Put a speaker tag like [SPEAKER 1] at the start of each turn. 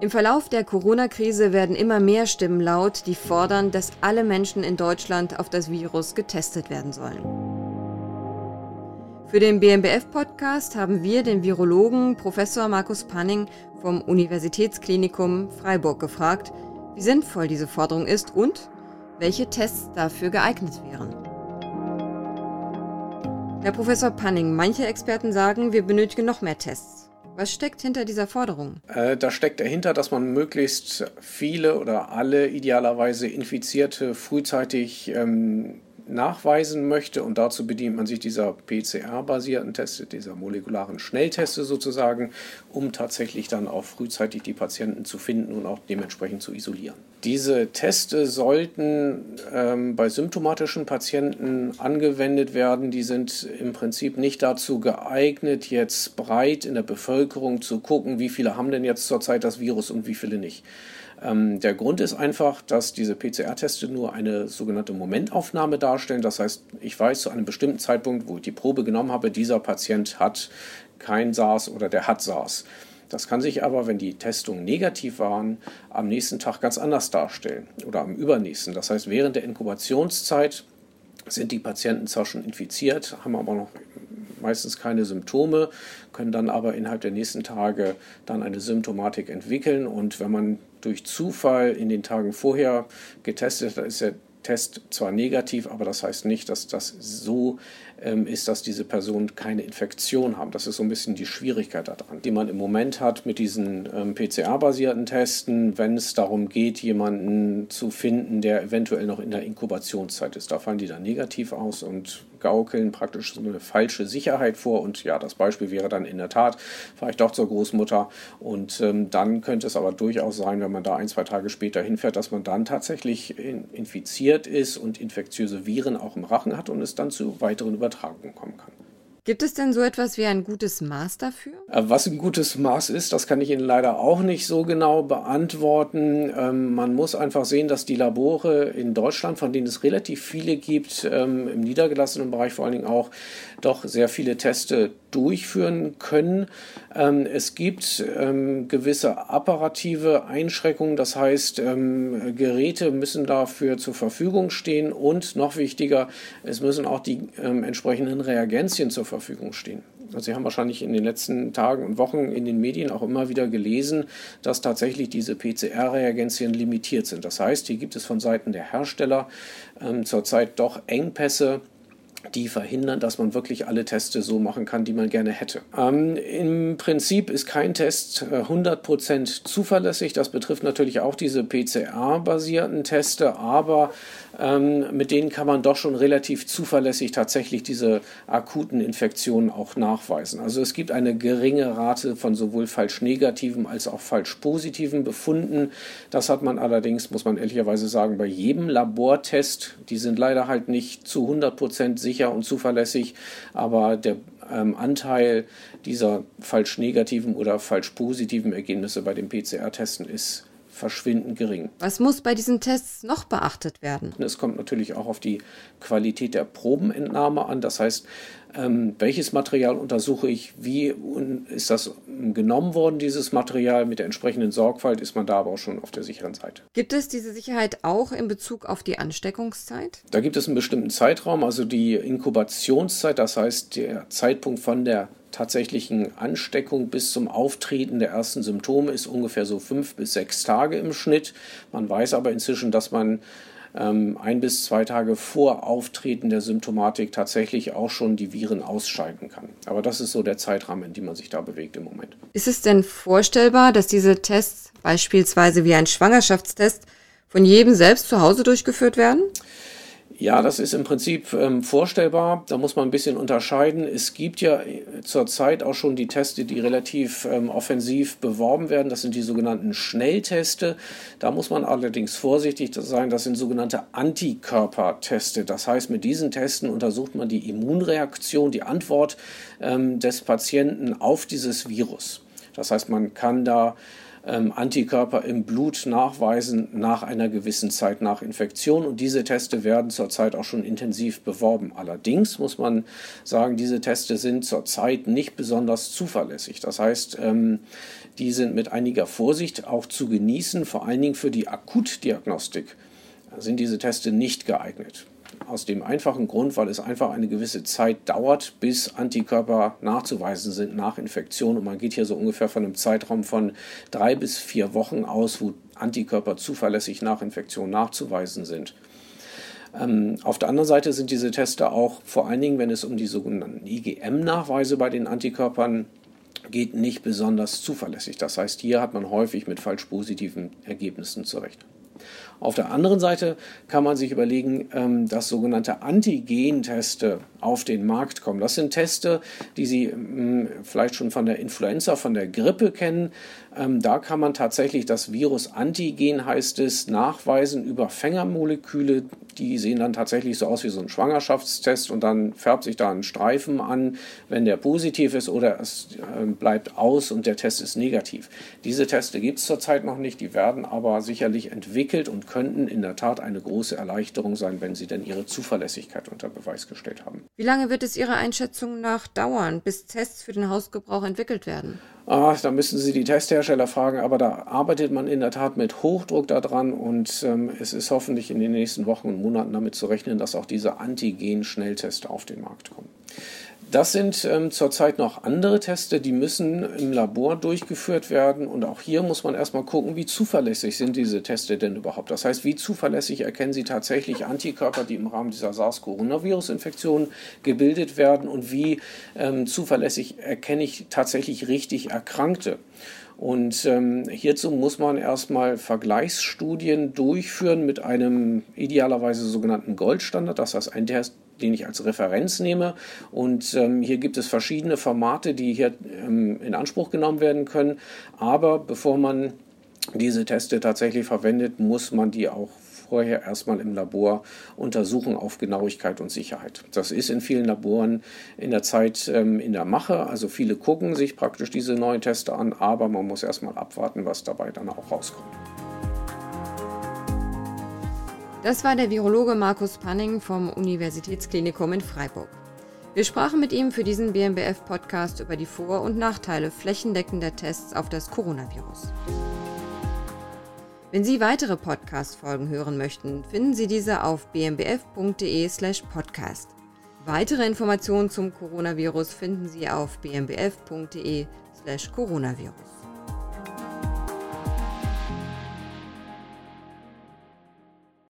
[SPEAKER 1] Im Verlauf der Corona-Krise werden immer mehr Stimmen laut, die fordern, dass alle Menschen in Deutschland auf das Virus getestet werden sollen. Für den BMBF-Podcast haben wir den Virologen Professor Markus Panning vom Universitätsklinikum Freiburg gefragt, wie sinnvoll diese Forderung ist und welche Tests dafür geeignet wären. Herr Professor Panning, manche Experten sagen, wir benötigen noch mehr Tests. Was steckt hinter dieser Forderung?
[SPEAKER 2] Äh, da steckt dahinter, dass man möglichst viele oder alle idealerweise Infizierte frühzeitig ähm, nachweisen möchte. Und dazu bedient man sich dieser PCR-basierten Teste, dieser molekularen Schnellteste sozusagen, um tatsächlich dann auch frühzeitig die Patienten zu finden und auch dementsprechend zu isolieren. Diese Teste sollten ähm, bei symptomatischen Patienten angewendet werden. Die sind im Prinzip nicht dazu geeignet, jetzt breit in der Bevölkerung zu gucken, wie viele haben denn jetzt zurzeit das Virus und wie viele nicht. Ähm, der Grund ist einfach, dass diese PCR-Teste nur eine sogenannte Momentaufnahme darstellen. Das heißt, ich weiß zu einem bestimmten Zeitpunkt, wo ich die Probe genommen habe, dieser Patient hat kein SARS oder der hat SARS. Das kann sich aber, wenn die Testungen negativ waren, am nächsten Tag ganz anders darstellen oder am übernächsten. Das heißt, während der Inkubationszeit sind die Patienten zwar schon infiziert, haben aber noch meistens keine Symptome, können dann aber innerhalb der nächsten Tage dann eine Symptomatik entwickeln. Und wenn man durch Zufall in den Tagen vorher getestet hat, ist der Test zwar negativ, aber das heißt nicht, dass das so ist, dass diese Personen keine Infektion haben. Das ist so ein bisschen die Schwierigkeit daran, die man im Moment hat mit diesen ähm, PCR-basierten Testen, wenn es darum geht, jemanden zu finden, der eventuell noch in der Inkubationszeit ist. Da fallen die dann negativ aus und gaukeln praktisch so eine falsche Sicherheit vor. Und ja, das Beispiel wäre dann in der Tat vielleicht doch zur Großmutter. Und ähm, dann könnte es aber durchaus sein, wenn man da ein, zwei Tage später hinfährt, dass man dann tatsächlich infiziert ist und infektiöse Viren auch im Rachen hat und es dann zu weiteren Übertragungen kommen kann.
[SPEAKER 1] Gibt es denn so etwas wie ein gutes Maß dafür?
[SPEAKER 2] Äh, was ein gutes Maß ist, das kann ich Ihnen leider auch nicht so genau beantworten. Ähm, man muss einfach sehen, dass die Labore in Deutschland, von denen es relativ viele gibt, ähm, im niedergelassenen Bereich vor allen Dingen auch, doch sehr viele Teste durchführen können. Ähm, es gibt gewisse apparative Einschränkungen, das heißt, Geräte müssen dafür zur Verfügung stehen und noch wichtiger, es müssen auch die entsprechenden Reagenzien zur Verfügung Verfügung stehen. Also Sie haben wahrscheinlich in den letzten Tagen und Wochen in den Medien auch immer wieder gelesen, dass tatsächlich diese PCR-Reagenzien limitiert sind. Das heißt, hier gibt es von Seiten der Hersteller ähm, zurzeit doch Engpässe die verhindern, dass man wirklich alle Teste so machen kann, die man gerne hätte. Ähm, Im Prinzip ist kein Test 100% äh, zuverlässig. Das betrifft natürlich auch diese PCR-basierten Teste, aber ähm, mit denen kann man doch schon relativ zuverlässig tatsächlich diese akuten Infektionen auch nachweisen. Also es gibt eine geringe Rate von sowohl falsch negativen als auch falsch positiven Befunden. Das hat man allerdings, muss man ehrlicherweise sagen, bei jedem Labortest. Die sind leider halt nicht zu 100% sicher und zuverlässig, aber der ähm, Anteil dieser falsch negativen oder falsch positiven Ergebnisse bei den PCR-Testen ist verschwindend gering.
[SPEAKER 1] Was muss bei diesen Tests noch beachtet werden?
[SPEAKER 2] Es kommt natürlich auch auf die Qualität der Probenentnahme an. Das heißt, ähm, welches Material untersuche ich, wie ist das genommen worden, dieses Material. Mit der entsprechenden Sorgfalt ist man da aber auch schon auf der sicheren Seite.
[SPEAKER 1] Gibt es diese Sicherheit auch in Bezug auf die Ansteckungszeit?
[SPEAKER 2] Da gibt es einen bestimmten Zeitraum, also die Inkubationszeit, das heißt der Zeitpunkt von der tatsächlichen Ansteckung bis zum Auftreten der ersten Symptome ist ungefähr so fünf bis sechs Tage im Schnitt. Man weiß aber inzwischen, dass man ähm, ein bis zwei Tage vor Auftreten der Symptomatik tatsächlich auch schon die Viren ausscheiden kann. Aber das ist so der Zeitrahmen, in dem man sich da bewegt im Moment.
[SPEAKER 1] Ist es denn vorstellbar, dass diese Tests beispielsweise wie ein Schwangerschaftstest von jedem selbst zu Hause durchgeführt werden?
[SPEAKER 2] Ja, das ist im Prinzip ähm, vorstellbar. Da muss man ein bisschen unterscheiden. Es gibt ja zurzeit auch schon die Teste, die relativ ähm, offensiv beworben werden. Das sind die sogenannten Schnellteste. Da muss man allerdings vorsichtig sein. Das sind sogenannte Antikörperteste. Das heißt, mit diesen Testen untersucht man die Immunreaktion, die Antwort ähm, des Patienten auf dieses Virus. Das heißt, man kann da ähm, Antikörper im Blut nachweisen nach einer gewissen Zeit nach Infektion. Und diese Teste werden zurzeit auch schon intensiv beworben. Allerdings muss man sagen, diese Teste sind zurzeit nicht besonders zuverlässig. Das heißt, ähm, die sind mit einiger Vorsicht auch zu genießen, vor allen Dingen für die Akutdiagnostik sind diese Teste nicht geeignet. Aus dem einfachen Grund, weil es einfach eine gewisse Zeit dauert, bis Antikörper nachzuweisen sind nach Infektion. Und man geht hier so ungefähr von einem Zeitraum von drei bis vier Wochen aus, wo Antikörper zuverlässig nach Infektion nachzuweisen sind. Ähm, auf der anderen Seite sind diese Teste auch vor allen Dingen, wenn es um die sogenannten IgM-Nachweise bei den Antikörpern geht, nicht besonders zuverlässig. Das heißt, hier hat man häufig mit falsch positiven Ergebnissen zu rechnen. Auf der anderen Seite kann man sich überlegen, ähm, dass sogenannte Antigen-Teste auf den Markt kommen. Das sind Teste, die Sie ähm, vielleicht schon von der Influenza, von der Grippe kennen. Ähm, da kann man tatsächlich das Virus Antigen, heißt es, nachweisen über Fängermoleküle. Die sehen dann tatsächlich so aus wie so ein Schwangerschaftstest und dann färbt sich da ein Streifen an, wenn der positiv ist oder es bleibt aus und der Test ist negativ. Diese Teste gibt es zurzeit noch nicht, die werden aber sicherlich entwickelt und könnten in der Tat eine große Erleichterung sein, wenn sie denn ihre Zuverlässigkeit unter Beweis gestellt haben.
[SPEAKER 1] Wie lange wird es Ihrer Einschätzung nach dauern, bis Tests für den Hausgebrauch entwickelt werden?
[SPEAKER 2] Ah, da müssen Sie die Testhersteller fragen, aber da arbeitet man in der Tat mit Hochdruck daran und ähm, es ist hoffentlich in den nächsten Wochen und Monaten damit zu rechnen, dass auch diese Antigen-Schnelltests auf den Markt kommen. Das sind ähm, zurzeit noch andere Teste, die müssen im Labor durchgeführt werden. Und auch hier muss man erstmal gucken, wie zuverlässig sind diese Teste denn überhaupt. Das heißt, wie zuverlässig erkennen sie tatsächlich Antikörper, die im Rahmen dieser SARS-Coronavirus-Infektion gebildet werden und wie ähm, zuverlässig erkenne ich tatsächlich richtig Erkrankte. Und ähm, hierzu muss man erstmal Vergleichsstudien durchführen mit einem idealerweise sogenannten Goldstandard. Das heißt, ein Test, den ich als Referenz nehme. Und ähm, hier gibt es verschiedene Formate, die hier ähm, in Anspruch genommen werden können. Aber bevor man diese Teste tatsächlich verwendet, muss man die auch vorher erstmal im Labor untersuchen auf Genauigkeit und Sicherheit. Das ist in vielen Laboren in der Zeit ähm, in der Mache. Also viele gucken sich praktisch diese neuen Teste an, aber man muss erstmal abwarten, was dabei dann auch rauskommt.
[SPEAKER 1] Das war der Virologe Markus Panning vom Universitätsklinikum in Freiburg. Wir sprachen mit ihm für diesen BMBF-Podcast über die Vor- und Nachteile flächendeckender Tests auf das Coronavirus. Wenn Sie weitere Podcast-Folgen hören möchten, finden Sie diese auf bmbf.de/slash podcast. Weitere Informationen zum Coronavirus finden Sie auf bmbf.de/slash coronavirus.